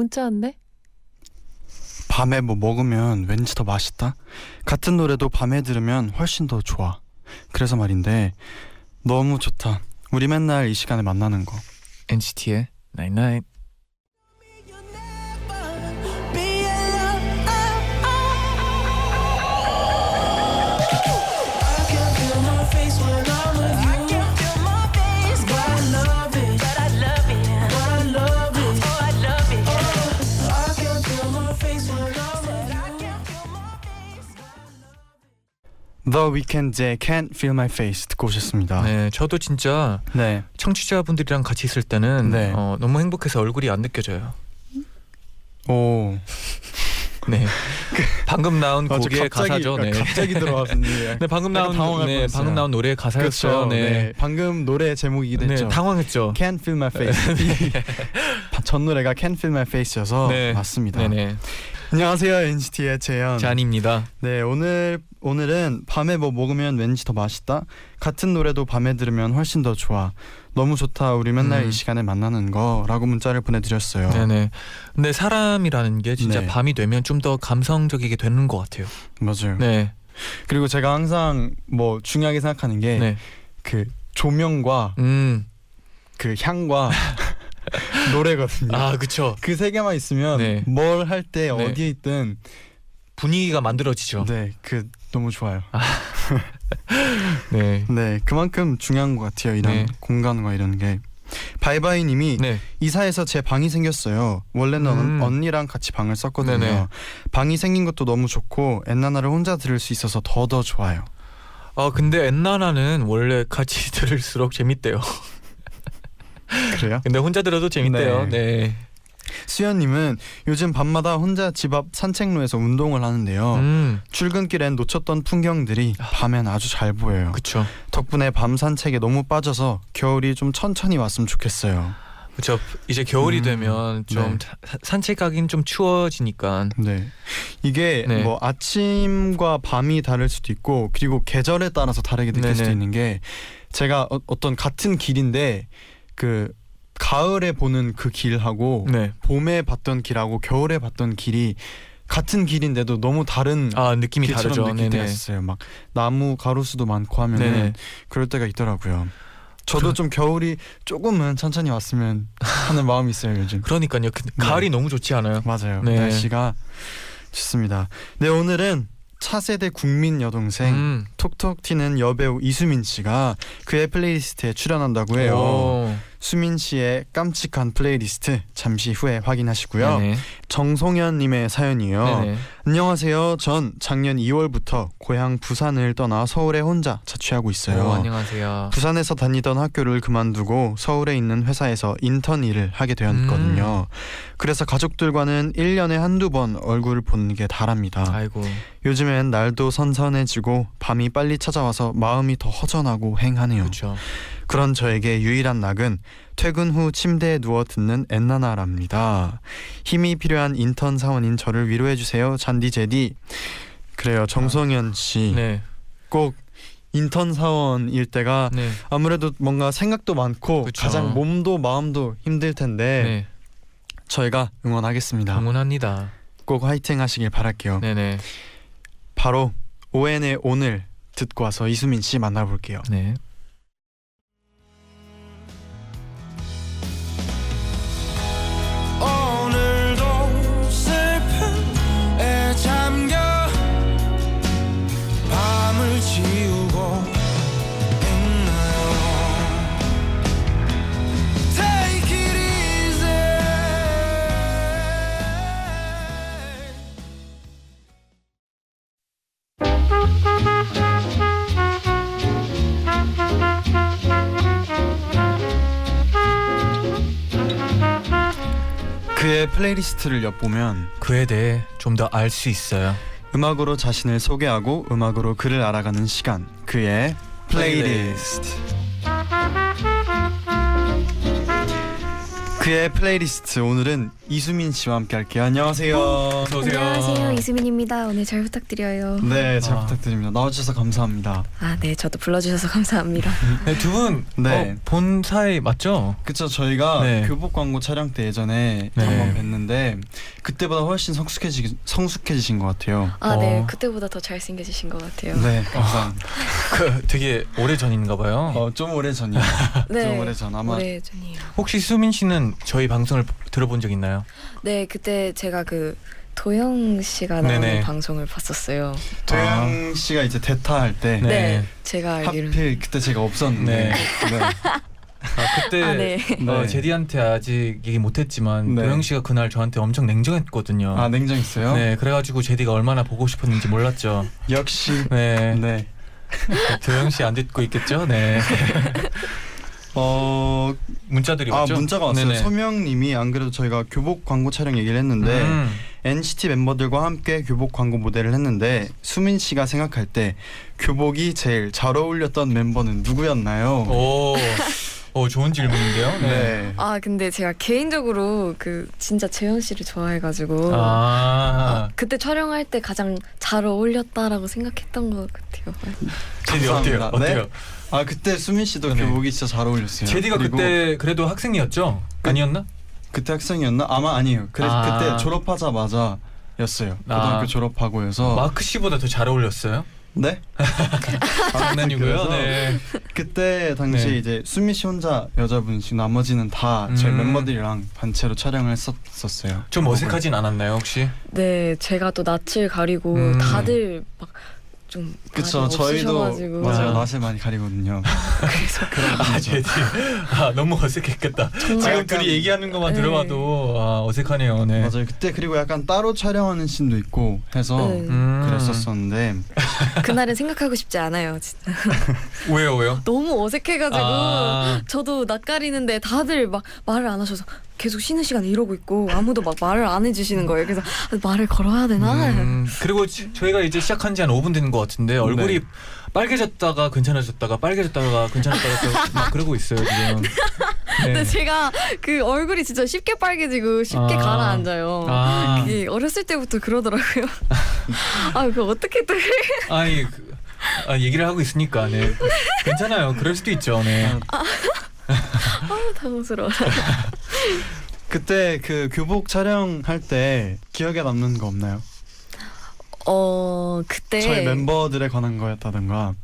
문자 왔네. 밤에 뭐 먹으면 왠지 더 맛있다. 같은 노래도 밤에 들으면 훨씬 더 좋아. 그래서 말인데 너무 좋다. 우리 맨날 이 시간에 만나는 거. NCT의 Night Night. The Weeknd의 Can't Feel My Face 듣고 오셨습니다. 네, 저도 진짜 네. 청취자분들이랑 같이 있을 때는 네. 어, 너무 행복해서 얼굴이 안 느껴져요. 오. 네. 방금 나온 아, 저 곡의 갑자기, 가사죠. 네. 갑자기 들어왔는데. 네, 방금 나온 네. 방금 나온 노래의 가사였어요. 그렇죠. 네. 네. 방금 노래 제목이기도 네, 했죠. 당황했죠. Can't Feel My Face. 전 노래가 Can't Feel My Face여서 네. 맞습니다. 네네. 안녕하세요 NCT의 재현. 잔입니다. 네 오늘 오늘은 밤에 뭐 먹으면 왠지 더 맛있다. 같은 노래도 밤에 들으면 훨씬 더 좋아. 너무 좋다. 우리 맨날 음. 이 시간에 만나는 거라고 문자를 보내드렸어요. 네네. 근데 사람이라는 게 진짜 네. 밤이 되면 좀 더 감성적이게 되는 것 같아요. 맞아요. 네. 그리고 제가 항상 뭐 중요하게 생각하는 게 네. 그 조명과 음. 그 향과 노래거든요. 아, 그쵸. 그세 개만 있으면 네. 뭘할때 네. 어디에 있든 분위기가 만들어지죠. 네, 그 너무 좋아요. 네. 네, 그만큼 중요한 것 같아요. 이런 네. 공간과 이런 게. 바이바이님이 네. 이사해서 제 방이 생겼어요. 원래는 음. 언- 언니랑 같이 방을 썼거든요. 네네. 방이 생긴 것도 너무 좋고 엔나나를 혼자 들을 수 있어서 더더 좋아요. 아, 근데 엔나나는 원래 같이 들을수록 재밌대요. 그래요? 근데 혼자 들어도 재밌대요. 네. 네. 수연님은 요즘 밤마다 혼자 집 앞 산책로에서 운동을 하는데요. 음. 출근길엔 놓쳤던 풍경들이 밤엔 아주 잘 보여요. 그쵸. 덕분에 밤 산책에 너무 빠져서 겨울이 좀 천천히 왔으면 좋겠어요. 그쵸. 이제 겨울이 음, 되면 좀 네. 사- 산책 가긴 좀 추워지니까. 네. 이게 네. 뭐 아침과 밤이 다를 수도 있고 그리고 계절에 따라서 다르게 느낄 네네. 수도 있는 게 제가 어, 어떤 같은 길인데 그 가을에 보는 그 길하고 네. 봄에 봤던 길하고 겨울에 봤던 길이 같은 길인데도 너무 다른 아, 느낌이 다르죠. 느낄 때가 네네. 있어요. 막 나무 가로수도 많고 하면은 네네. 그럴 때가 있더라고요. 저도 좀 겨울이 조금은 천천히 왔으면 하는 마음이 있어요 요즘. 그러니까요. 근데 네. 가을이 너무 좋지 않아요? 맞아요. 네. 날씨가 좋습니다. 네 오늘은 차세대 국민 여동생 음. 톡톡 튀는 여배우 이수민 씨가 그의 플레이리스트에 출연한다고 해요. 오. 수민 씨의 깜찍한 플레이리스트 잠시 후에 확인하시고요. 네네. 정송현 님의 사연이요. 네네. 안녕하세요. 전 작년 2월부터 고향 부산을 떠나 서울에 혼자 자취하고 있어요. 오, 안녕하세요. 부산에서 다니던 학교를 그만두고 서울에 있는 회사에서 인턴 일을 하게 되었거든요. 음. 그래서 가족들과는 1년에 한두 번 얼굴을 보는 게 다랍니다. 아이고. 요즘엔 날도 선선해지고 밤이 빨리 찾아와서 마음이 더 허전하고 행하네요. 그렇죠. 그런 저에게 유일한 낙은 퇴근 후 침대에 누워 듣는 엔나나랍니다. 힘이 필요한 인턴 사원인 저를 위로해 주세요. 잔디 제디. 그래요. 정성현 씨. 네. 꼭 인턴 사원일 때가 네. 아무래도 뭔가 생각도 많고 그쵸. 가장 몸도 마음도 힘들 텐데 네. 저희가 응원하겠습니다. 응원합니다. 꼭 화이팅 하시길 바랄게요. 네네. 바로 ON의 오늘 듣고 와서 이수민 씨 만나볼게요. 네. 플레이리스트를 엿보면 그에 대해 좀 더 알 수 있어요. 음악으로 자신을 소개하고 음악으로 그를 알아가는 시간 그의 플레이리스트 그의 플레이리스트 오늘은 이수민 씨와 함께 할게요 안녕하세요 어서 오세요. 안녕하세요 이수민입니다. 오늘 잘 부탁드려요. 네 잘 아. 부탁드립니다 나와주셔서 감사합니다 아 네 저도 불러주셔서 감사합니다. 네, 두분 네. 어, 본 사이 맞죠? 그쵸 저희가 네. 교복 광고 촬영 때 예전에 네. 한번 뵀는데 그때보다 훨씬 성숙해지, 성숙해지신 것 같아요 아 네 어. 그때보다 더 잘생겨지신 것 같아요. 네 감사합니다 그 되게 오래 전인가 봐요. 어, 좀 오래 전이요 네. 좀 오래 전 아마 오래 전이에요. 혹시 수민 씨는 저희 방송을 들어본 적 있나요? 네 그때 제가 그 도영 씨가 나오는 네네. 방송을 봤었어요. 도영 씨가 이제 대타 할 때 네. 네, 제가 알기로. 하필 그때 제가 없었는데 네. 네. 아, 그때 아 네. 어, 네. 제디한테 아직 얘기 못했지만 네. 도영 씨가 그날 저한테 엄청 냉정했거든요. 아 냉정 있어요? 네, 그래가지고 제디가 얼마나 보고 싶었는지 몰랐죠. 역시 네, 네. 도영 씨 안 듣고 있겠죠? 네, 어, 문자들이 아 왔죠. 문자가 왔어요. 네네. 서명님이 안 그래도 저희가 교복 광고 촬영 얘기를 했는데 음. NCT 멤버들과 함께 교복 광고 모델을 했는데 수민 씨가 생각할 때 교복이 제일 잘 어울렸던 멤버는 누구였나요? 오, 오 좋은 질문인데요. 네. 네. 아 근데 제가 개인적으로 그 진짜 재현 씨를 좋아해가지고 아, 아, 그때 촬영할 때 가장 잘 어울렸다라고 생각했던 것 같아요. 제디 어때요? 감사합니다. 어때요? 네? 아 그때 수민 씨도 네. 교복이 진짜 잘 어울렸어요. 제디가 그때 그래도 학생이었죠? 그- 아니었나? 그때 학생이었나? 아마 아니에요. 그래서 아. 그때 졸업하자마자 였어요. 고등학교 아. 졸업하고여서 마크 씨보다 더 잘 어울렸어요? 네? 장난이고요. 네. 그때 당시에 네. 이제 수미 씨 혼자 여자분이시고 나머지는 다 저희 음. 멤버들이랑 단체로 촬영을 했었어요. 좀 어색하진 않았나요 혹시? 네 제가 또 낯을 가리고 음. 다들 막 좀 그쵸 저희도. 맞아요 아. 낯을 많이 가리거든요. 그래서 그런 아. 제디 아 너무 어색했겠다. 지금 둘이 얘기하는 것만 네. 들어봐도 아 어색하네요. 네. 맞아요. 그때 그리고 약간 따로 촬영하는 씬도 있고 해서 네. 음. 그랬었었는데 그날은 생각하고 싶지 않아요. 진짜 왜요 왜요? 너무 어색해가지고 아. 저도 낯가리는데 다들 막 말을 안 하셔서 계속 쉬는 시간에 이러고 있고 아무도 막 말을 안 해주시는 거예요. 그래서 말을 걸어야 되나? 음, 그리고 지- 저희가 이제 시작한 지 한 5분 된 것 같은데 얼굴이 네. 빨개졌다가 괜찮아졌다가 빨개졌다가 괜찮았다가 또막 그러고 있어요 지금. 근데 네. 제가 그 얼굴이 진짜 쉽게 빨개지고 쉽게 아. 가라앉아요. 아, 그게 어렸을 때부터 그러더라고요. 아, 그 어떻게 또? 아니 그, 아, 얘기를 하고 있으니까 네. 괜찮아요. 그럴 수도 있죠. 네. 아, 당황스러워. 그때 그 교복 촬영할 때 기억에 남는 거 없나요? 어, 그때 저희 멤버들에 관한 거였다던가.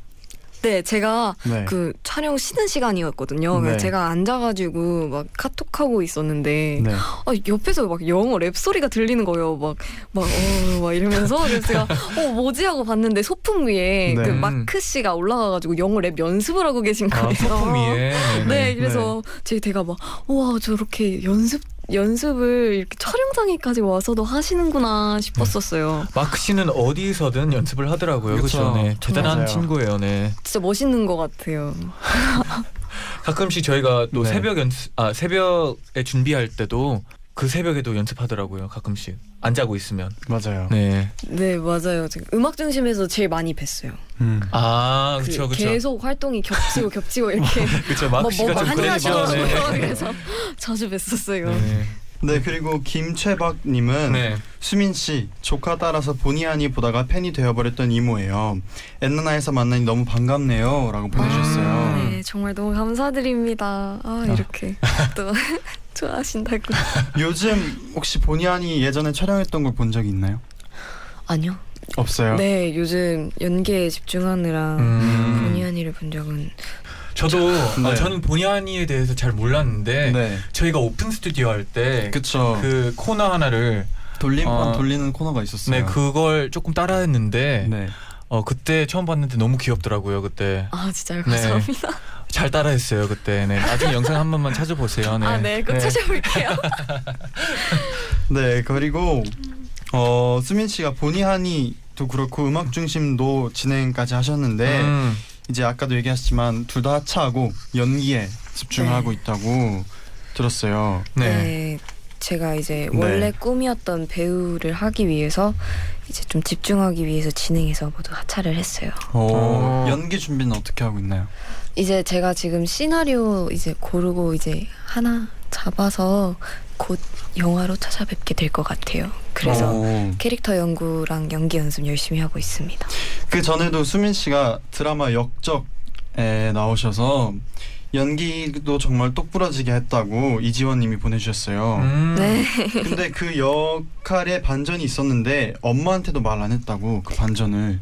네, 제가 네. 그 촬영 쉬는 시간이었거든요. 네. 제가 앉아가지고 막 카톡하고 있었는데 네. 아, 옆에서 막 영어 랩 소리가 들리는 거예요. 막 막 어, 막 이러면서 그래서 제가 어 뭐지 하고 봤는데 소품 위에 네. 그 마크 씨가 올라가가지고 영어 랩 연습을 하고 계신 거예요. 아, 소품 위에. 네, 그래서 제 제가 막 우와 저렇게 연습 연습을 이렇게 촬영장에까지 와서도 하시는구나 싶었었어요. 마크 씨는 어디서든 연습을 하더라고요. 그쵸. 그렇죠. 네. 대단한 맞아요. 친구예요. 네. 진짜 멋있는 것 같아요. 가끔씩 저희가 또 네. 새벽 연습 아 새벽에 준비할 때도 그 새벽에도 연습하더라고요. 가끔씩 안 자고 있으면. 맞아요. 네. 네 맞아요. 음악 중심에서 제일 많이 뵀어요. 음. 아, 그 그렇죠. 그렇죠. 계속 활동이 겹치고 겹치고 이렇게 그렇죠. 마크 뭐, 씨가 뭐좀 그랬죠. 네. 그래서 자주 뵀었어요. 네. 네 그리고 김채박님은 네. 수민 씨 조카 따라서 본의 아니 보다가 팬이 되어버렸던 이모예요. 엔나나에서 만나니 너무 반갑네요라고 보내주셨어요. 음. 네 정말 너무 감사드립니다. 아 이렇게 또 좋아하신다고. 요즘 혹시 본의 아니 예전에 촬영했던 걸 본 적이 있나요? 아니요. 없어요. 네 요즘 연기에 집중하느라 음. 본의 아니를 본 적은 저도 네. 어, 저는 본의아니에 대해서 잘 몰랐는데 네. 저희가 오픈 스튜디오 할 때 그. 코너 하나를 돌림 어, 돌리는 코너가 있었어요. 네 그걸 조금 따라했는데 네. 어 그때 처음 봤는데 너무 귀엽더라고요 그때 아 진짜요 네. 감사합니다. 잘 따라했어요 그때 네 나중에 영상 한 번만 찾아보세요 네. 아 네 꼭 찾아볼게요. 네 그리고 어 수민 씨가 본의 아니도 그렇고 음악 중심도 진행까지 하셨는데 음, 이제 아까도 얘기하셨지만 둘 다 하차하고 연기에 집중하고 있다고 들었어요. 네. 네. 제가 이제 네. 원래 꿈이었던 배우를 하기 위해서 이제 좀 집중하기 위해서 진행해서 모두 하차를 했어요. 어. 연기 준비는 어떻게 하고 있나요? 이제 제가 지금 시나리오 이제 고르고 이제 하나 잡아서 곧 영화로 찾아뵙게 될 것 같아요. 그래서 오. 캐릭터 연구랑 연기 연습 열심히 하고 있습니다. 그 전에도 수민 씨가 드라마 역적 에 나오셔서 연기도 정말 똑부러지게 했다고 이지원님이 보내주셨어요. 음. 네. 근데 그 역할에 반전이 있었는데 엄마한테도 말 안 했다고 그 반전을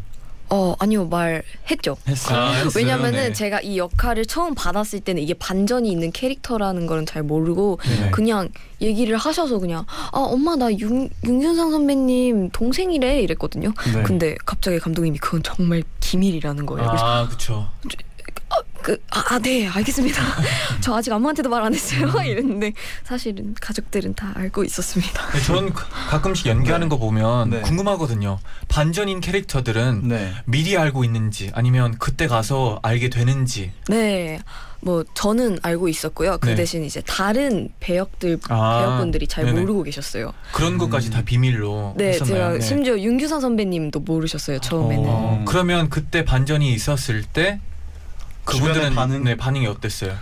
어 아니요 말했죠. 했어요. 아, 했어요? 왜냐면은 네. 제가 이 역할을 처음 받았을 때는 이게 반전이 있는 캐릭터라는 거는 잘 모르고 네. 그냥 얘기를 하셔서 그냥 아 엄마 나 윤, 윤균상 선배님 동생이래 이랬거든요. 네. 근데 갑자기 감독님이 그건 정말 기밀이라는 거예요. 아 그쵸. 그, 아, 아, 네, 알겠습니다. 저 아직 아무한테도 말 안 했어요. 이랬는데 사실은 가족들은 다 알고 있었습니다. 네, 저는 가- 가끔씩 연기하는 거 보면 네. 궁금하거든요. 반전인 캐릭터들은 네. 미리 알고 있는지 아니면 그때 가서 알게 되는지. 네, 뭐 저는 알고 있었고요. 그 네. 대신 이제 다른 배역들 아, 배역분들이 잘 네네. 모르고 계셨어요. 그런 것까지 다 비밀로 네, 했었나요? 제가 네. 심지어 윤규상 선배님도 모르셨어요 처음에는. 어, 음. 그러면 그때 반전이 있었을 때 그분들은 반응? 네, 반응이 어땠어요?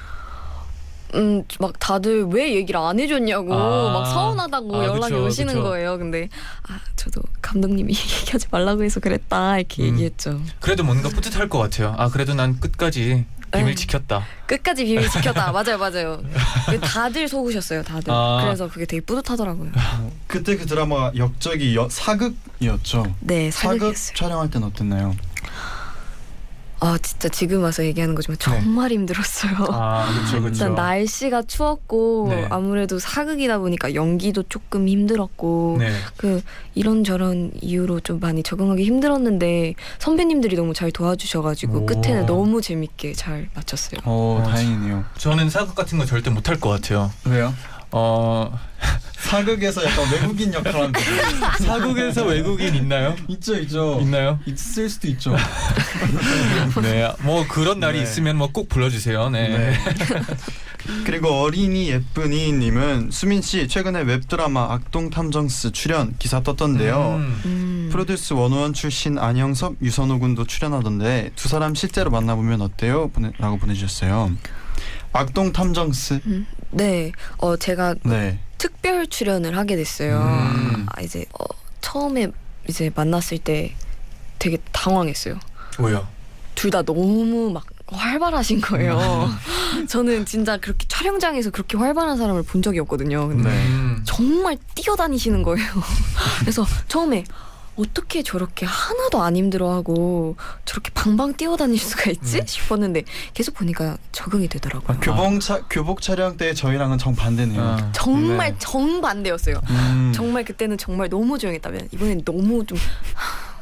음, 막 다들 왜 얘기를 안 해줬냐고 아. 막 서운하다고 아, 연락이 그쵸, 오시는 그쵸. 거예요. 근데 아 저도 감독님이 얘기하지 말라고 해서 그랬다 이렇게 음. 얘기했죠. 그래도 뭔가 뿌듯할 것 같아요. 아 그래도 난 끝까지 비밀 네. 지켰다. 끝까지 비밀 지켰다. 맞아요, 맞아요. 다들 속으셨어요, 다들. 아. 그래서 그게 되게 뿌듯하더라고요. 그때 그 드라마 역적이 여, 사극이었죠. 네, 사극 사극이었어요. 촬영할 때는 어땠나요? 아 진짜 지금 와서 얘기하는 거지만 정말 힘들었어요. 네. 아 그렇죠 그렇죠. 일단 날씨가 추웠고 네. 아무래도 사극이다 보니까 연기도 조금 힘들었고 네. 그 이런 저런 이유로 좀 많이 적응하기 힘들었는데 선배님들이 너무 잘 도와주셔가지고 오. 끝에는 너무 재밌게 잘 마쳤어요. 어, 어, 다행이네요. 저는 사극 같은 거 절대 못할 것 같아요. 왜요? 어 사극에서 약간 외국인 역할하는 거 사극에서 외국인 있나요? 있죠, 있죠. 있나요? 있을 수도 있죠. 네, 뭐 그런 날이 네. 있으면 뭐 꼭 불러주세요. 네. 네. 그리고 어린이 예쁜이님은 수민 씨 최근에 웹드라마 악동 탐정스 출연 기사 떴던데요. 음. 음. 프로듀스 101 출신 안영섭, 유선호 군도 출연하던데 두 사람 실제로 만나보면 어때요? 보내, 라고 보내주셨어요. 악동 탐정스. 음. 네, 어 제가 네. 특별 출연을 하게 됐어요. 음. 아, 이제 어, 처음에 이제 만났을 때 되게 당황했어요. 왜요? 둘 다 너무 막 활발하신 거예요. 저는 진짜 그렇게 촬영장에서 그렇게 활발한 사람을 본 적이 없거든요. 근데 네. 음. 정말 뛰어다니시는 거예요. 그래서 처음에 어떻게 저렇게 하나도 안 힘들어하고 저렇게 방방 뛰어다닐 수가 있지 음. 싶었는데 계속 보니까 적응이 되더라고요. 아, 교복, 차, 교복 촬영 때 저희랑은 정반대네요. 아. 정말 네. 정반대였어요. 음. 정말 그때는 정말 너무 조용했다면 이번엔 너무 좀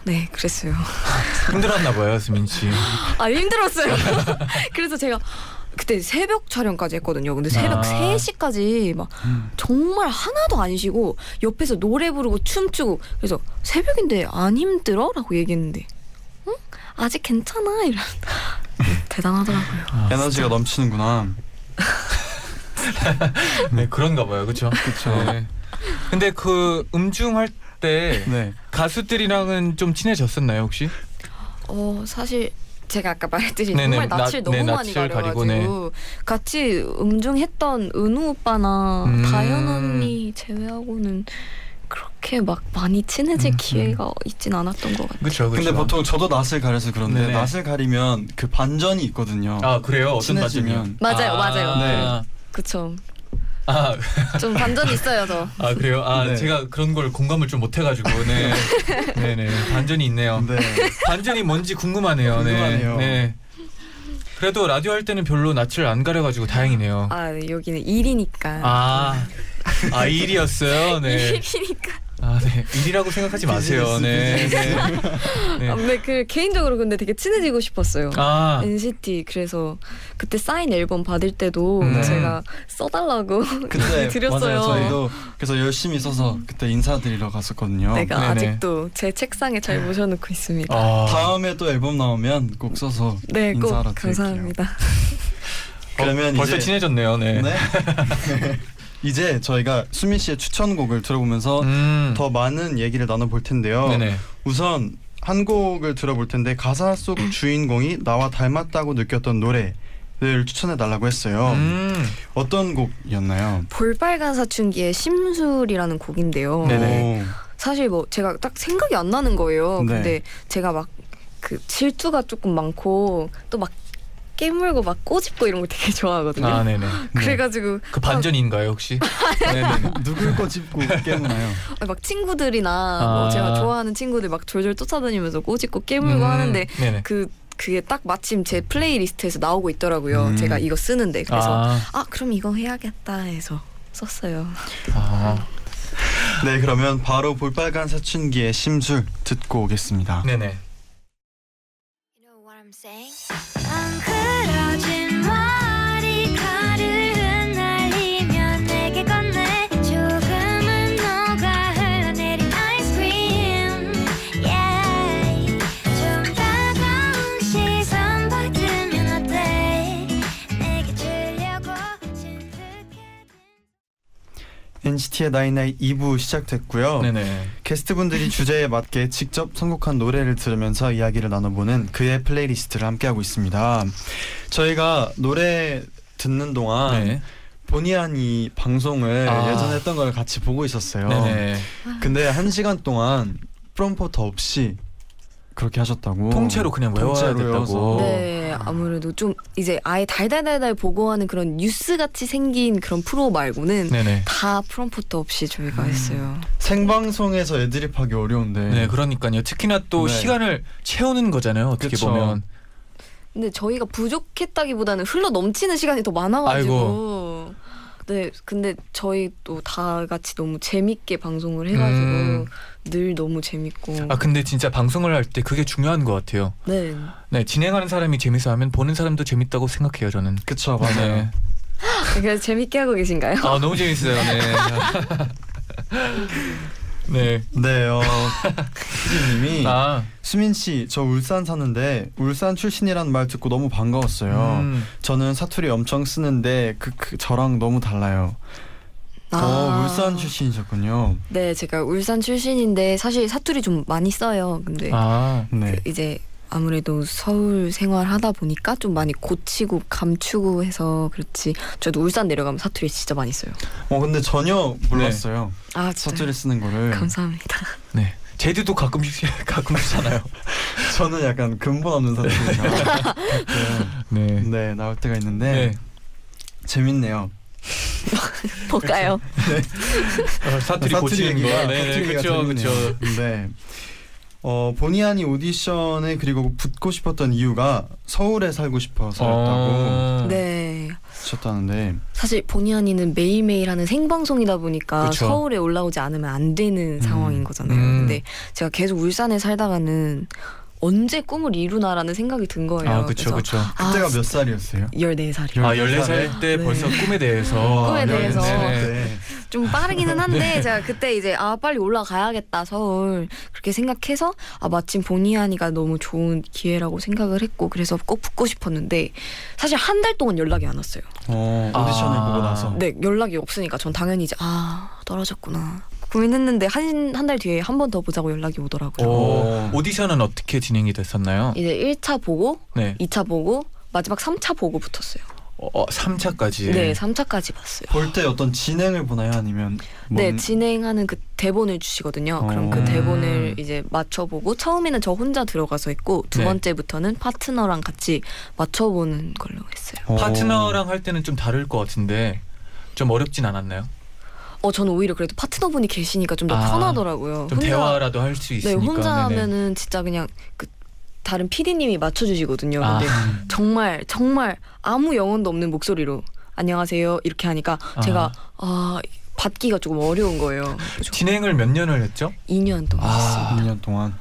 네, 그랬어요. 힘들었나 봐요, 수민 씨. 아, 힘들었어요. 그래서 제가 그때 새벽 촬영까지 했거든요. 근데 새벽 아. 3시까지 막 음. 정말 하나도 안 쉬고 옆에서 노래 부르고 춤추고 그래서 새벽인데 안 힘들어? 라고 얘기했는데 응? 아직 괜찮아 이런 대단하더라고요. 아, 에너지가 넘치는구나. 네, 그런가 봐요, 그렇죠? 그쵸. 네. 근데 그 음중할 때 네. 가수들이랑은 좀 친해졌었나요, 혹시? 어 사실 제가 아까 말했듯이 네네, 정말 낯을 낯- 너무 네, 많이 낯을 가려가지고 가리고, 같이 음중했던 은우 오빠나 음. 다현 언니 제외하고는 그렇게 막 많이 친해질 음, 기회가 있진 않았던 것 같아요. 그렇죠. 근데 보통 저도 낯을 가려서 그런데 네네. 낯을 가리면 그 반전이 있거든요. 아 그래요? 어떤 친해지면. 반전이요? 맞아요, 아, 맞아요. 네. 그쵸. 아, 좀 반전이 있어요, 저. 아 그래요? 아 네. 제가 그런 걸 공감을 좀 못해가지고 네, 네, 네 반전이 있네요. 네. 반전이 뭔지 궁금하네요. 궁금하네요. 네, 네. 그래도 라디오 할 때는 별로 낯을 안 가려가지고 다행이네요. 아, 네, 여기는 일이니까. 아, 아 일이었어요. 네. 일이니까. 아, 네. 일이라고 생각하지 마세요. 네, 네. 네. 아, 근데 그 개인적으로 근데 되게 친해지고 싶었어요. 아, NCT 그래서 그때 사인 앨범 받을 때도 네. 제가 써달라고 그때 드렸어요. 맞아요. 저희도 그래서 열심히 써서 그때 인사드리러 갔었거든요. 내가 네네. 아직도 제 책상에 잘 모셔놓고 있습니다. 아, 다음에 또 앨범 나오면 꼭 써서 네, 꼭. 감사합니다. 그러면 벌써 이제 친해졌네요. 네. 네. 이제 저희가 수민 씨의 추천곡을 들어보면서 음. 더 많은 얘기를 나눠볼 텐데요. 네네. 우선 한 곡을 들어볼 텐데 가사 속 주인공이 나와 닮았다고 느꼈던 노래 를 추천해 달라고 했어요. 음. 어떤 곡이었나요? 볼빨간 사춘기의 심술이라는 곡인데요. 네네. 오. 사실 뭐 제가 딱 생각이 안 나는 거예요. 네. 근데 제가 막 그 질투가 조금 많고 또막 깨물고 막 꼬집고 이런 거 되게 좋아하거든요. 아 네네. 그래가지고 그 반전인가요 혹시? 네네. 누굴 꼬집고 깨무나요? 아, 막 친구들이나 아. 뭐 제가 좋아하는 친구들 막 졸졸 쫓아다니면서 꼬집고 깨물고 음. 하는데 네네. 그 그게 딱 마침 제 플레이리스트에서 나오고 있더라고요. 음. 제가 이거 쓰는데 그래서 아. 아 그럼 이거 해야겠다 해서 썼어요. 아. 네, 그러면 바로 볼빨간 사춘기의 심술 듣고 오겠습니다. 네네. You know NCT의 나인나잇 2부 시작됐고요. 네네. 게스트분들이 주제에 맞게 직접 선곡한 노래를 들으면서 이야기를 나눠보는 그의 플레이리스트를 함께하고 있습니다. 저희가 노래 듣는 동안 네. 본의 아니 방송을 아. 예전에 했던 걸 같이 보고 있었어요. 네네. 근데 한 시간 동안 프롬포터 없이 그렇게 하셨다고. 통째로 그냥 외워야 통째로 됐다고. 외워서. 네 아무래도 좀 이제 아예 달달달달 보고하는 그런 뉴스 같이 생긴 그런 프로 말고는 네네. 다 프롬프트 없이 저희가 음. 했어요. 생방송에서 애드립하기 어려운데. 네, 그러니까요. 특히나 또 네. 시간을 채우는 거잖아요. 어떻게 그쵸. 보면. 근데 저희가 부족했다기보다는 흘러 넘치는 시간이 더 많아가지고. 네, 근데 저희 또 다 같이 너무 재밌게 방송을 해가지고 음. 늘 너무 재밌고. 아 근데 진짜 방송을 할 때 그게 중요한 것 같아요. 네. 네, 진행하는 사람이 재밌어 하면 보는 사람도 재밌다고 생각해요, 저는. 그쵸 맞아요. 네. 그래서 재밌게 하고 계신가요? 아 너무 재밌어요. 네. 네. 네, 어, 피디님이 아. 수민 씨, 저 울산 사는데 울산 출신이라는 말 듣고 너무 반가웠어요. 음. 저는 사투리 엄청 쓰는데 그, 그 저랑 너무 달라요. 어, 아. 울산 출신이셨군요. 네, 제가 울산 출신인데 사실 사투리 좀 많이 써요. 근데 아. 네. 이제 아무래도 서울 생활하다 보니까 좀 많이 고치고 감추고 해서 그렇지. 저도 울산 내려가면 사투리 진짜 많이 써요. 어 근데 전혀 몰랐어요. 아 진짜. 사투리 쓰는 거를. 감사합니다. 네. 제디도 가끔씩 가끔 쓰잖아요. 저는 약간 근본 없는 사투리가 가끔 네. 네 나올 때가 있는데 네. 재밌네요. 볼까요? 어, 사투리 사투리 고치는 거. 네, 그렇죠, 그렇죠. 네. 어 본의 아니 오디션에 그리고 붙고 싶었던 이유가 서울에 살고 싶어서였다고 어. 네. 하셨다는데 사실 본의 아니는 매일매일 하는 생방송이다 보니까 그쵸. 서울에 올라오지 않으면 안 되는 상황인 거잖아요. 음. 근데 제가 계속 울산에 살다가는 언제 꿈을 이루나라는 생각이 든 거예요. 아, 그렇죠, 그래서 그렇죠. 그때가 아, 몇 살이었어요? 14살이요. 아, 14 14살 때 네. 벌써 꿈에 대해서 꿈에 대해서. 네. 네. 좀 빠르기는 한데 네. 제가 그때 이제 아 빨리 올라가야겠다 서울 그렇게 생각해서 아 마침 본의 아니가 너무 좋은 기회라고 생각을 했고 그래서 꼭 붙고 싶었는데 사실 한 달 동안 연락이 안 왔어요. 어, 오디션을 아. 보고 나서 네 연락이 없으니까 전 당연히 이제 아 떨어졌구나 고민했는데 한 한 달 뒤에 한 번 더 보자고 연락이 오더라고요. 오, 오디션은 어떻게 진행이 됐었나요? 이제 1차 보고 네. 2차 보고 마지막 3차 보고 붙었어요. 어, 3차까지. 네, 3차까지 봤어요. 볼 때 어떤 진행을 보나요? 아니면 뭔- 네, 진행하는 그 대본을 주시거든요. 그럼 어. 그 음. 대본을 이제 맞춰 보고 처음에는 저 혼자 들어가서 했고 두 네. 번째부터는 파트너랑 같이 맞춰 보는 걸로 했어요. 어. 파트너랑 할 때는 좀 다를 것 같은데 좀 어렵진 않았나요? 어, 저는 오히려 그래도 파트너분이 계시니까 좀더 아, 편하더라고요. 좀 대화라도 할수 네, 있으니까. 혼자 네네. 하면은 진짜 그냥 그 다른 PD님이 맞춰주시거든요. 아. 근데 정말 정말 아무 영혼도 없는 목소리로 안녕하세요 이렇게 하니까 제가 아 받기가 조금 어려운 거예요. 진행을 몇 년을 했죠? 2년 동안 아. 했습니다. 2년 동안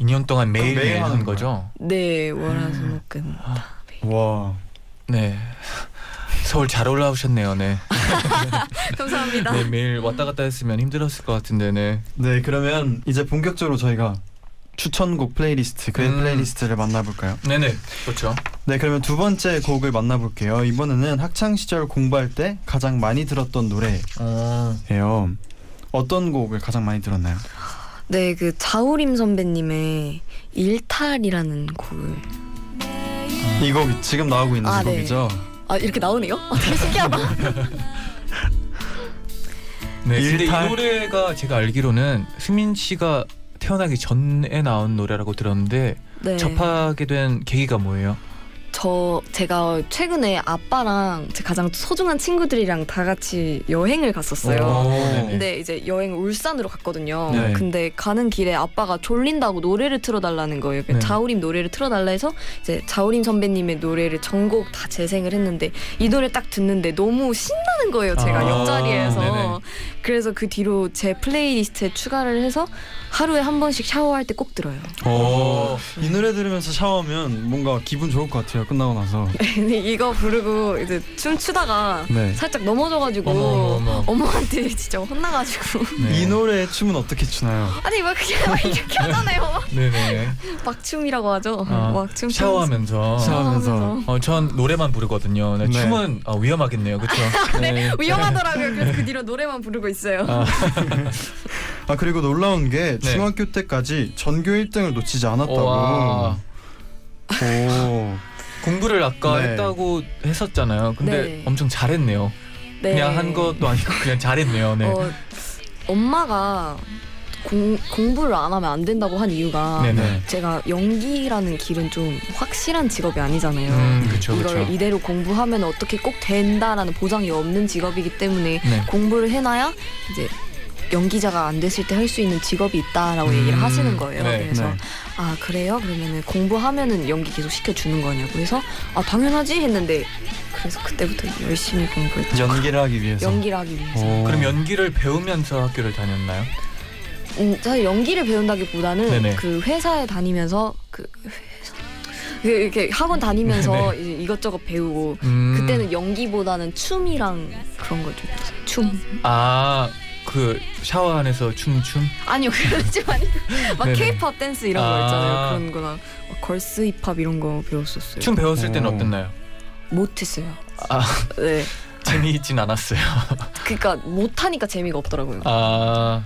2년 동안 매일 매일 매일 하는 하는 거죠. 네, 월화수목금. 와 네. 서울 잘 올라오셨네요. 네. 감사합니다. 네 매일 왔다 갔다 했으면 힘들었을 것 같은데 네. 네 그러면 이제 본격적으로 저희가 추천곡 플레이리스트 그의 음. 플레이리스트를 만나볼까요? 네네 그렇죠. 네 그러면 두 번째 곡을 만나볼게요. 이번에는 학창 시절 공부할 때 가장 많이 들었던 노래예요. 어. 어떤 곡을 가장 많이 들었나요? 네, 그 자우림 선배님의 일탈이라는 곡을 이곡 지금 나오고 있는 아, 이 네. 곡이죠. 아 이렇게 나오네요? 아, 되게 신기하다. 네, 근데 이. 노래가 제가 알기로는 승민 씨가 태어나기 전에 나온 노래라고 들었는데 네. 접하게 된 계기가 뭐예요? 저 제가 최근에 아빠랑 제 가장 소중한 친구들이랑 다 같이 여행을 갔었어요. 오. 근데 이제 여행 울산으로 갔거든요. 네. 근데 가는 길에 아빠가 졸린다고 노래를 틀어달라는 거예요. 네. 자우림 노래를 틀어달라 해서 이제 자우림 선배님의 노래를 전곡 다 재생을 했는데 이 노래 딱 듣는데 너무 신나는 거예요. 제가 아, 옆자리에서. 네네. 그래서 그 뒤로 제 플레이리스트에 추가를 해서 하루에 한 번씩 샤워할 때 꼭 들어요. 오. 이 노래 들으면서 샤워하면 뭔가 기분 좋을 것 같아요. 끝나고 나서. 이거 부르고 이제 춤추다가 네. 살짝 넘어져가지고 어머, 어머, 어머. 엄마한테 진짜 혼나가지고 네. 이 노래 춤은 어떻게 추나요? 아니 막 그냥 막 이렇게 하잖아요. 네네. 막춤이라고 하죠. 아, 막춤 샤워하면서. 샤워하면서. 어, 전 노래만 부르거든요. 네, 네. 춤은 어, 위험하겠네요, 그렇죠? 네, 위험하더라고요. 그래서 그 뒤로 노래만 부르고 있어요. 아, 아 그리고 놀라운 게 네. 중학교 때까지 전교 1등을 놓치지 않았다고. 와. 오. 공부를 아까 네. 했다고 했었잖아요. 근데 네. 엄청 잘했네요. 네. 그냥 한 것도 아니고 그냥 잘했네요. 네. 어, 엄마가 공, 공부를 안 하면 안 된다고 한 이유가 네네. 제가 연기라는 길은 좀 확실한 직업이 아니잖아요. 음, 그렇죠, 이걸 그렇죠. 이대로 공부하면 어떻게 꼭 된다라는 보장이 없는 직업이기 때문에 네. 공부를 해놔야 이제 연기자가 안 됐을 때 할 수 있는 직업이 있다라고 얘기를 음, 하시는 거예요. 네, 그래서 네. 아 그래요? 그러면은 공부하면은 연기 계속 시켜주는 거냐고 그래서 아 당연하지 했는데 그래서 그때부터 열심히 공부했죠. 연기를 하기 위해서. 연기를 하기 위해서. 오. 그럼 연기를 배우면서 학교를 다녔나요? 음, 사실 연기를 배운다기보다는 네네. 그 회사에 다니면서 그 회사 그 이렇게 학원 다니면서 이제 이것저것 배우고 음. 그때는 연기보다는 춤이랑 그런 걸좀 했어요. 춤 아, 그 샤워 안에서 춤 춤? 아니요 그러지 아니고 막. 케이팝 댄스 이런 거 아. 있잖아요 그런 거나 막 걸스 힙합 이런 거 배웠었어요. 춤 배웠을 때는 오. 어땠나요? 못했어요. 아, 네, 재미있진 않았어요. 그러니까 못하니까 재미가 없더라고요. 아,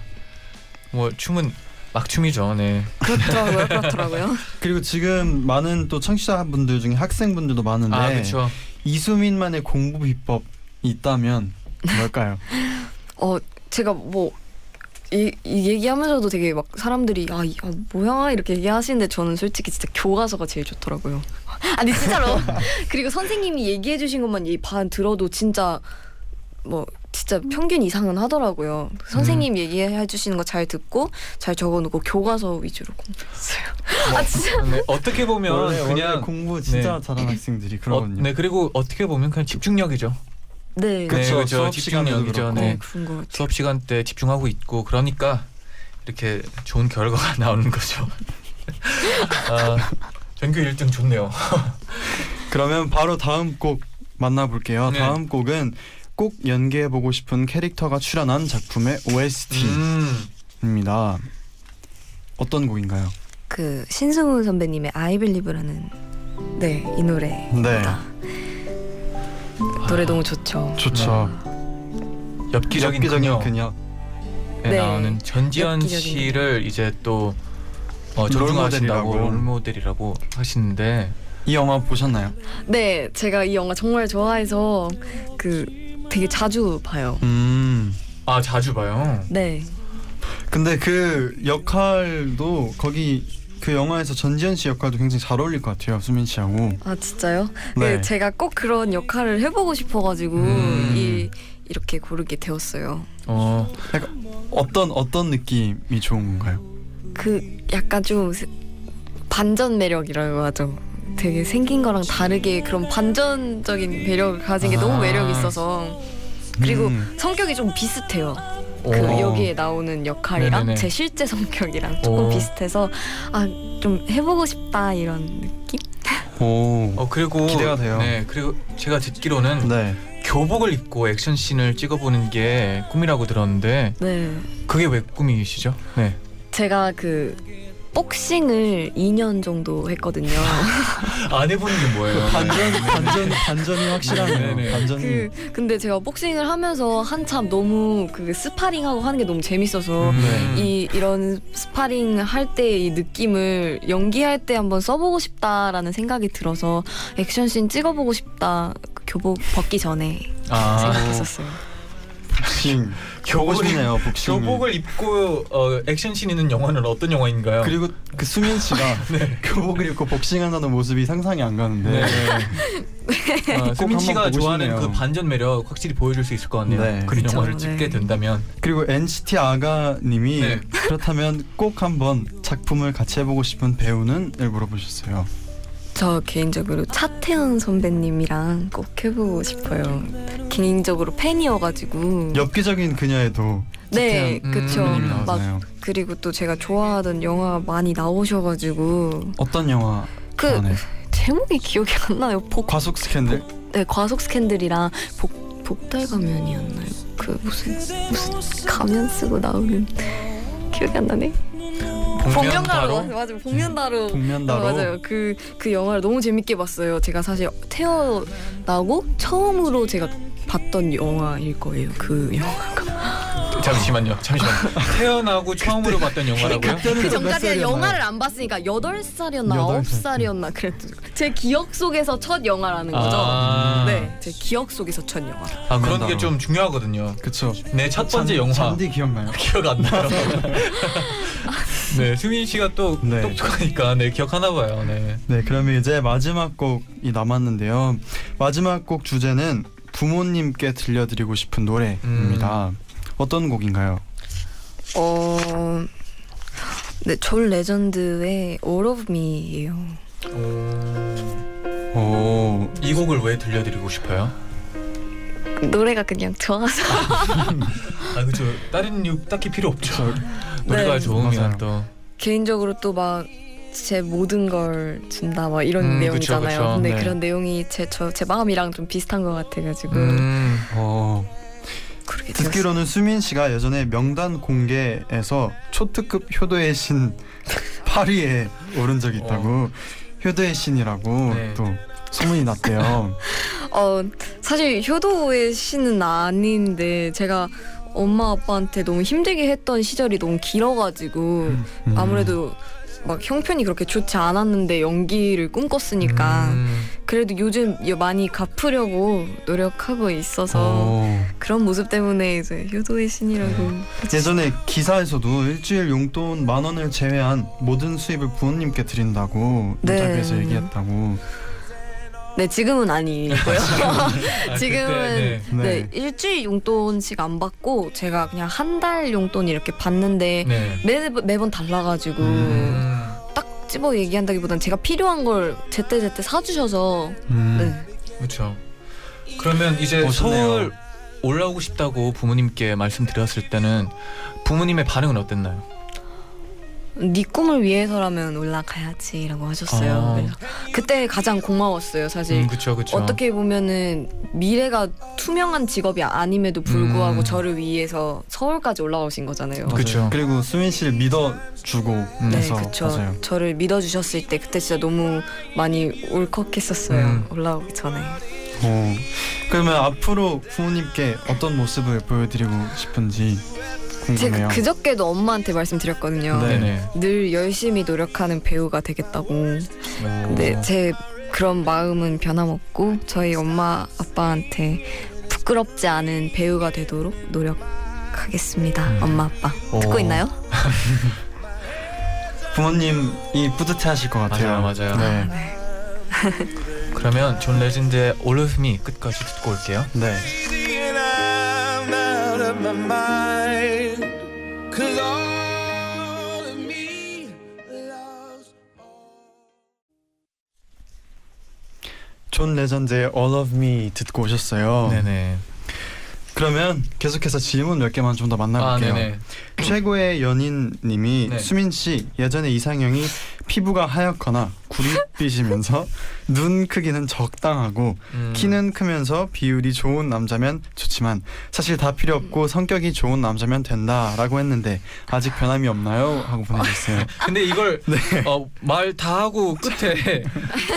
뭐 춤은 막 춤이죠. 네. 그렇더라고요, 그렇더라고요. 그리고 지금 많은 또 청취자분들 중에 학생분들도 많은데 아, 그렇죠. 이수민만의 공부 비법이 있다면 뭘까요? 어 제가 뭐 이, 이 얘기하면서도 되게 막 사람들이 아, 이- 아 뭐야 이렇게 얘기하시는데 저는 솔직히 진짜 교과서가 제일 좋더라고요. 아니 진짜로. 그리고 선생님이 얘기해 주신 것만 이반 들어도 진짜 뭐 진짜 평균 이상은 하더라고요. 선생님 얘기해 주시는 거 잘 듣고 잘 적어놓고 교과서 위주로 공부했어요. 아 진짜. 네, 어떻게 보면 원래, 원래 그냥 공부 진짜 네. 잘하는 학생들이 어, 그러거든요. 네 그리고 어떻게 보면 그냥 집중력이죠. 네. 그쵸, 네, 그렇죠. 집중력이죠. 네. 어, 같아요. 수업 시간 때 집중하고 있고 그러니까 이렇게 좋은 결과가 나오는 거죠. 아, 전교 1등 좋네요. 그러면 바로 다음 곡 만나볼게요. 네. 다음 곡은 꼭 연기해보고 싶은 캐릭터가 출연한 작품의 OST입니다. 음. 어떤 곡인가요? 그 신승훈 선배님의 I Believe라는 네이 노래입니다. 노래 너무 좋죠. 좋죠. 엽기적인, 엽기적인 그녀. 에 네. 나오는 전지현 씨를 이제 또 어. 존중하신다고 롤모델이라고 하시는데 이 영화 보셨나요? 네, 제가 이 영화 정말 좋아해서 그 되게 자주 봐요. 음. 아 자주 봐요. 네, 근데 그 역할도 거기 그 영화에서 전지현 씨 역할도 굉장히 잘 어울릴 것 같아요. 수민 씨하고. 아 진짜요? 네. 네, 제가 꼭 그런 역할을 해보고 싶어가지고 음. 이 이렇게 고르게 되었어요. 어, 어떤 어떤 느낌이 좋은 건가요? 그 약간 좀 세- 반전 매력이라고 하죠. 되게 생긴 거랑 다르게 그런 반전적인 매력을 가진 게 너무 아. 매력 있어서 그리고 음. 성격이 좀 비슷해요. 그 오. 여기에 나오는 역할이랑 네네네. 제 실제 성격이랑 조금 오. 비슷해서 아 좀 해보고 싶다 이런 느낌? 오. 어 그리고 기대가 돼요. 네 그리고 제가 듣기로는 네. 교복을 입고 액션 씬을 찍어보는 게 꿈이라고 들었는데 네. 그게 왜 꿈이시죠? 네. 제가 그 복싱을 2년 정도 했거든요. 안 해보는 게 뭐예요? 반전 반전 반전이 확실하네요. 네네. 반전이 그 근데 제가 복싱을 하면서 한참 너무 그 스파링하고 하는 게 너무 재밌어서 음. 네. 이 이런 스파링 할 때 이 느낌을 연기할 때 한번 써보고 싶다라는 생각이 들어서 액션씬 찍어보고 싶다 그 교복 벗기 전에 아, 생각했었어요. 복싱 교복을 싶네요. 복싱 교복을 입고 어, 액션씬 있는 영화는 어떤 영화인가요? 그리고 그 수민 씨가 교복을 입고 복싱한다는 모습이 상상이 안 가는데 네. 어, 꼭 수민 한번 씨가 보고 좋아하는 싶네요. 그 반전 매력 확실히 보여줄 수 있을 것 같네요. 네. 그런 그쵸, 영화를 네. 찍게 된다면 그리고 NCT 아가님이 네. 그렇다면 꼭 한번 작품을 같이 해보고 싶은 배우는을 물어보셨어요. 저 개인적으로 차태현 선배님이랑 꼭 해보고 싶어요. 개인적으로 팬이어가지고. 엽기적인 그녀에도 네, 그쵸. 막. 그리고 또 제가 좋아하던 영화 많이 나오셔가지고 어떤 영화? 그 안에? 제목이 기억이 안 나요. 복, 과속 스캔들. 네 과속 스캔들이랑 복 복달 가면이었나요? 그 무슨 무슨 가면 쓰고 나오는 기억이 안 나네. 복면가로 복면가로 맞아요. 복면가로. 복면가로. 어, 맞아요. 그 그 영화를 너무 재밌게 봤어요. 제가 사실 태어나고 처음으로 제가 봤던 영화일 거예요. 그 영화가. 잠시만요. 잠시만요. 태어나고 처음으로 봤던 영화라고요? 그 전까지는 살이었나요? 영화를 안 봤으니까 여덟 살이었나 여덟 아홉 살. 살이었나 그랬죠. 제 기억 속에서 첫 영화라는 거죠. 아. 네, 제 기억 속에서 첫 영화. 아, 그런 게. 좀 중요하거든요. 그쵸. 내첫 번째 잔- 영화 잔디 기억나요? 기억 안 나요. 네, 수민 씨가 또 네. 똑똑하니까 네 기억하나 봐요. 네. 네, 그러면 이제 마지막 곡이 남았는데요. 마지막 곡 주제는 부모님께 들려드리고 싶은 노래입니다. 음. 어떤 곡인가요? 어, 네, 졸 레전드의 All of Me예요. 오, 오, 이 곡을 왜 들려드리고 싶어요? 노래가 그냥 좋아서. 아 그죠. 다른 이유 딱히 필요 없죠. 노래가 네. 좋으면 맞아요. 또 개인적으로 또 막 제 모든 걸 준다 막 이런 음, 내용이잖아요. 그쵸, 그쵸. 근데 네. 그런 내용이 제 저 제 마음이랑 좀 비슷한 것 같아가지고 음, 어, 그렇게. 듣기로는 수민 씨가 예전에 명단 공개에서 초특급 효도의 신 8위에 오른 적이 있다고 효도의 신이라고 네. 또 소문이 났대요. 어 사실 효도의 신은 아닌데 제가 엄마 아빠한테 너무 힘들게 했던 시절이 너무 길어가지고 음. 아무래도 막 형편이 그렇게 좋지 않았는데 연기를 꿈꿨으니까 음, 그래도 요즘 많이 갚으려고 노력하고 있어서 어. 그런 모습 때문에 이제 효도의 신이라고 예전에 기사에서도 일주일 용돈 만 원을 제외한 모든 수입을 부모님께 드린다고 네. 인터뷰에서 얘기했다고. 네 지금은 아니고요 아, 지금은 그때, 네. 네. 일주일 용돈씩 안 받고 제가 그냥 한 달 용돈 이렇게 받는데 네. 매, 매번 달라가지고 음, 딱 집어 얘기한다기보단 제가 필요한 걸 제때 제때 사주셔서 음. 네. 그렇죠. 그러면 이제 멋있네요. 서울 올라오고 싶다고 부모님께 말씀드렸을 때는 부모님의 반응은 어땠나요? 네 꿈을 위해서라면 올라가야지라고 하셨어요. 아. 그래서 그때 가장 고마웠어요. 사실 음, 그렇죠, 그렇죠. 어떻게 보면은 미래가 투명한 직업이 아님에도 불구하고 음. 저를 위해서 서울까지 올라오신 거잖아요. 그쵸. 그리고 수민 씨를 믿어주고 네, 해서 그쵸. 맞아요. 저를 믿어주셨을 때 그때 진짜 너무 많이 울컥했었어요. 음. 올라오기 전에. 어. 그러면 앞으로 부모님께 어떤 모습을 보여드리고 싶은지 궁금해요. 그저께도 엄마한테 말씀드렸거든요. 네. 네네. 늘 열심히 노력하는 배우가 되겠다고. 근데 제 그런 마음은 변함없고 저희 엄마 아빠한테 부끄럽지 않은 배우가 되도록 노력하겠습니다. 음. 엄마 아빠 듣고 오. 있나요? 부모님이 뿌듯해하실 것 같아요. 맞아요, 맞아요. 네. 그러면 존 레전드의 All of Me 끝까지 듣고 올게요. 네. And I'm out of my mind. Cause all of me loves 존 레전드의 All of Me 듣고 오셨어요. 네네. 그러면 계속해서 질문 몇 개만 좀더 아, 만나볼게요. 네네. 최고의 연인님이 네. 수민 씨 예전에 이상형이 피부가 하얗거나 구릿빛이면서 눈 크기는 적당하고 음. 키는 크면서 비율이 좋은 남자면 좋지만 사실 다 필요 없고 성격이 좋은 남자면 된다라고 했는데 아직 변함이 없나요? 하고 보내주셨어요. 근데 이걸 네. 어, 말 다 하고 끝에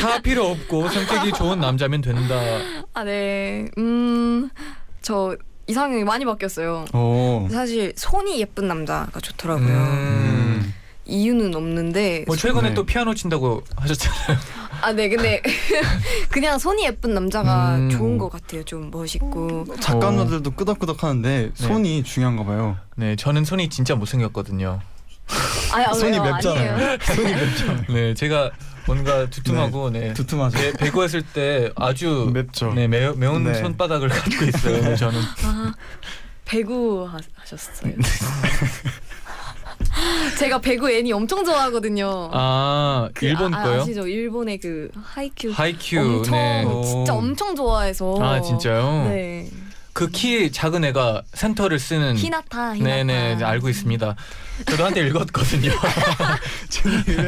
다 필요 없고 성격이 좋은 남자면 된다. 아, 네. 음, 저 이상형이 많이 바뀌었어요. 오. 사실 손이 예쁜 남자가 좋더라고요. 음. 이유는 없는데 뭐 최근에 네. 또 피아노 친다고 하셨잖아요. 아, 네, 근데 그냥 손이 예쁜 남자가 음. 좋은 것 같아요. 좀 멋있고. 작가분들도 끄덕끄덕 하는데 손이 중요한가 봐요. 네, 저는 손이 진짜 못생겼거든요. 아, 아, 손이 왜요? 맵잖아요. 아니에요. 손이 맵잖아요. 네, 제가 뭔가 두툼하고 네. 두툼하죠. 배, 배구했을 때 아주 맵죠. 네, 매, 매운 네. 손바닥을 갖고 있어요. 네, 저는. 아, 배구 하, 하셨어요. 제가 배구 애니 엄청 좋아하거든요. 아, 그, 일본 아, 거요? 아시죠? 일본의 그 하이큐. 하이큐. 엄청 네. 진짜 엄청 좋아해서. 아, 진짜요? 네. 그 키 작은 애가 센터를 쓰는 히나타, 히나타. 네네 알고 있습니다. 저도 한때 읽었거든요.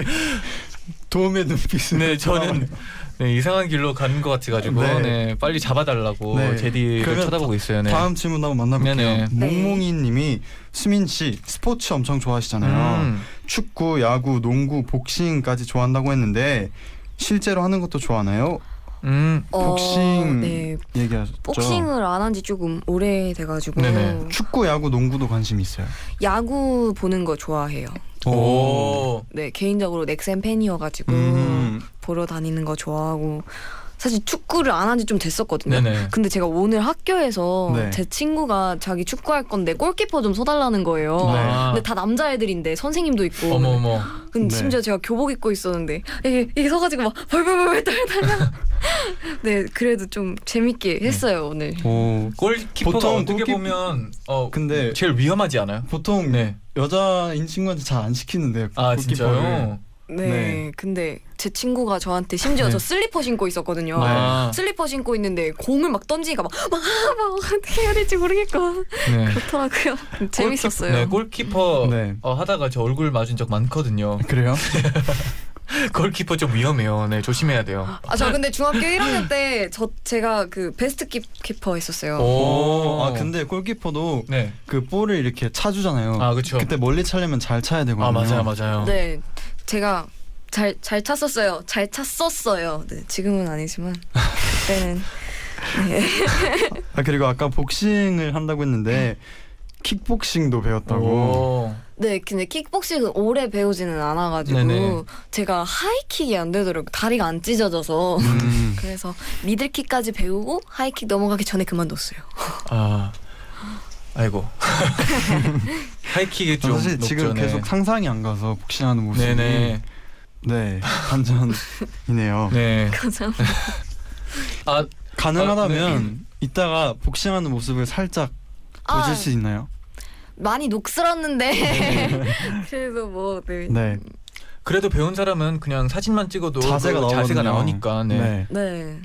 도움의 눈빛을. 네 저는 네, 이상한 길로 가는 것 같아가지고 네. 네. 빨리 잡아달라고 네. 제디를 쳐다보고 있어요. 네. 다음 질문 한번 만나볼게요. 네네. 네. 몽몽이님이 수민 씨 스포츠 엄청 좋아하시잖아요. 음. 축구, 야구, 농구, 복싱까지 좋아한다고 했는데 실제로 하는 것도 좋아하나요? 음. 어, 복싱 네. 얘기하셨죠. 복싱을 안 한 지 조금 오래돼가지고 네네. 축구, 야구, 농구도 관심 있어요. 야구 보는 거 좋아해요. 오. 네 개인적으로 넥센 팬이어가지고 음. 보러 다니는 거 좋아하고 사실 축구를 안 한 지 좀 됐었거든요. 네네. 근데 제가 오늘 학교에서 네. 제 친구가 자기 축구할 건데 골키퍼 좀 서달라는 거예요. 네. 아. 근데 다 남자애들인데 선생님도 있고. 어머 어머. 근데 네. 심지어 제가 교복 입고 있었는데 이게, 이게 서가지고 막 벌벌벌 떨다가 네 그래도 좀 재밌게 했어요 오늘. 오. 골키퍼가 보통 어떻게 골키- 보면 어 근데 제일 위험하지 않아요? 보통 네. 여자인 친구한테 잘 안 시키는데 아 골키퍼를. 진짜요? 네, 네. 근데 제 친구가 저한테 심지어 네. 저 슬리퍼 신고 있었거든요. 아. 슬리퍼 신고 있는데 공을 막 던지니까 막, 막, 막 어떻게 해야 될지 모르겠고 네. 그렇더라고요. 재밌었어요. 골키퍼, 네, 골키퍼 네. 어, 하다가 저 얼굴 맞은 적 많거든요. 그래요? 골키퍼 좀 위험해요. 네, 조심해야 돼요. 아 저 근데 중학교 1학년 때 저 제가 그 베스트 키, 키퍼 했었어요. 오. 아 근데 골키퍼도 네. 그 볼을 이렇게 차주잖아요. 아, 그쵸. 그때 멀리 차려면 잘 차야 되거든요. 아 맞아요, 맞아요. 네, 제가 잘 잘 찼었어요. 잘 찼었어요. 네, 지금은 아니지만 그때는 네. 아 그리고 아까 복싱을 한다고 했는데 킥복싱도 배웠다고. 오. 네, 근데 킥복싱은 오래 배우지는 않아가지고 네네. 제가 하이킥이 안 되더라고요. 다리가 안 찢어져서. 음. 그래서 미들킥까지 배우고 하이킥 넘어가기 전에 그만뒀어요. 아. 아이고. 하이킥이 좀 사실 높죠, 지금 네. 계속 상상이 안 가서 복싱하는 모습이 네네. 네 반전이네요. 네. 아, 가능하다면 이따가 복싱하는 모습을 살짝 아, 보실 수 있나요? 많이 녹슬었는데 그래도 뭐 네. 네 그래도 배운 사람은 그냥 사진만 찍어도 자세가 그. 자세가 나오니까 네. 네. 네.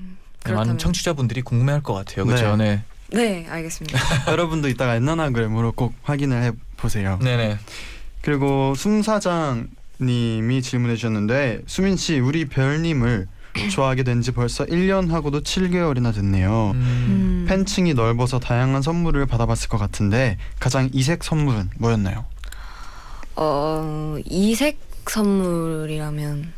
네, 많은 청취자분들이 궁금해할 것 같아요. 그렇죠? 네. 네, 알겠습니다. 여러분도 이따가 엔나나그램으로 꼭 확인을 해 보세요. 네, 네. 그리고 숨 사장님이 질문해 주셨는데 수민 씨 우리 별님을 좋아하게 된 지 벌써 1년 하고도 7개월이나 됐네요. 음. 음. 팬층이 넓어서 다양한 선물을 받아봤을 것 같은데 가장 이색 선물은 뭐였나요? 어, 이색 선물이라면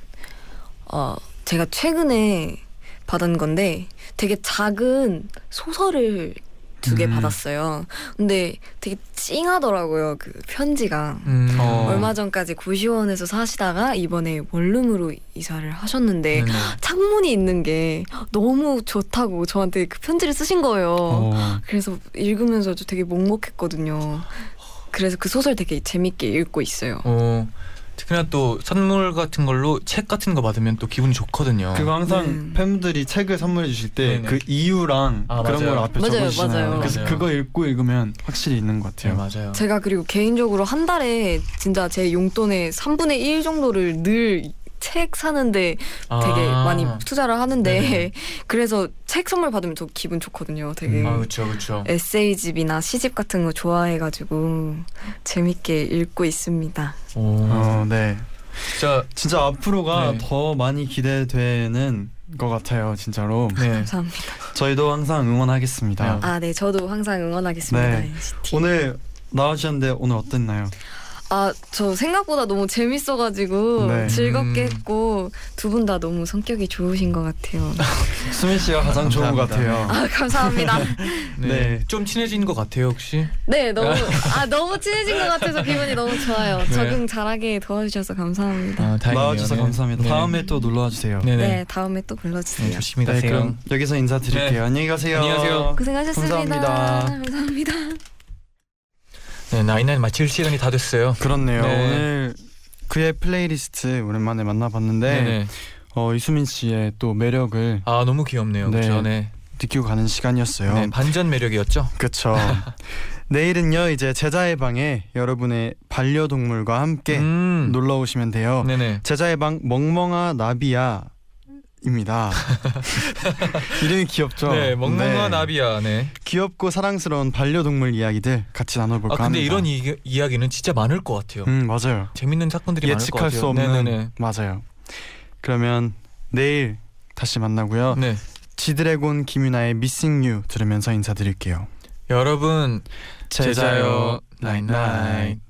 어, 제가 최근에 받은 건데 되게 작은 소설을 두개 음. 받았어요. 근데 되게 찡하더라고요. 그 편지가. 음. 어. 얼마 전까지 고시원에서 사시다가 이번에 원룸으로 이사를 하셨는데 네네. 창문이 있는 게 너무 좋다고 저한테 그 편지를 쓰신 거예요. 어. 그래서 읽으면서 저 되게 먹먹했거든요. 그래서 그 소설 되게 재밌게 읽고 있어요. 어. 특히나 또 선물 같은 걸로 책 같은 거 받으면 또 기분이 좋거든요. 그거 항상 음. 팬분들이 책을 선물해 주실 때. 그 이유랑 아, 그런 맞아요. 걸 앞에 맞아요, 적어주시잖아요. 맞아요. 그래서 맞아요. 그거 읽고 읽으면 확실히 있는 것 네, 같아요. 맞아요. 제가 그리고 개인적으로 한 달에 진짜 제 용돈의 3분의 1 정도를 늘 책 사는데 되게 아. 많이 투자를 하는데 네네. 그래서 책 선물 받으면 저 기분 좋거든요. 되게 음. 아, 그렇죠, 그렇죠. 에세이집이나 시집 같은 거 좋아해가지고 재밌게 읽고 있습니다. 오. 어, 네. 진짜 진짜 앞으로가 네. 더 많이 기대되는 것 같아요. 진짜로. 네. 감사합니다. 저희도 항상 응원하겠습니다. 네. 아, 네, 저도 항상 응원하겠습니다. 네. NCT. 오늘 나와주셨는데 오늘 어땠나요? 아, 저 생각보다 너무 재밌어가지고 네. 즐겁게 음. 했고 두 분 다 너무 성격이 좋으신 것 같아요. 수민 씨가 가장 좋은 것. 같아요. 아, 감사합니다. 네. 네. 좀 친해진 것 같아요 혹시? 네, 너무 아 너무 친해진 것 같아서 기분이 너무 좋아요. 네. 적응 잘하게 도와주셔서 감사합니다. 아, 다행이네요. 나와주셔서 네. 감사합니다. 네. 다음에 또 놀러 와주세요. 네네. 네, 다음에 또 네, 불러주세요. 조심히 네, 가세요. 그럼 여기서 인사드릴게요. 네. 안녕히 가세요. 안녕히 가세요. 고생하셨습니다. 감사합니다. 감사합니다. 네, 나인나인 마칠 시간이 다 됐어요. 그렇네요. 네. 오늘 그의 플레이리스트 오랜만에 만나봤는데 네네. 어, 이수민 씨의 또 매력을 아 너무 귀엽네요. 네. 그렇죠. 네. 느끼고 가는 시간이었어요. 네, 반전 매력이었죠. 그쵸. 내일은요 이제 제자의 방에 여러분의 반려동물과 함께 음. 놀러 오시면 돼요. 네네. 제자의 방 멍멍아 나비야 입니다. 이름이 귀엽죠. 네, 멍멍아 네. 나비야. 네. 귀엽고 사랑스러운 반려동물 이야기들 같이 나눠볼까 아 근데 합니다. 이런 이, 이야기는 진짜 많을 것 같아요. 음 맞아요. 재밌는 사건들이 많을 것 예측할 같아요. 수 없는 네네네. 맞아요. 그러면 내일 다시 만나고요. 네. 지드래곤 김유나의 Missing You 들으면서 인사드릴게요. 여러분 제자요 나인나인.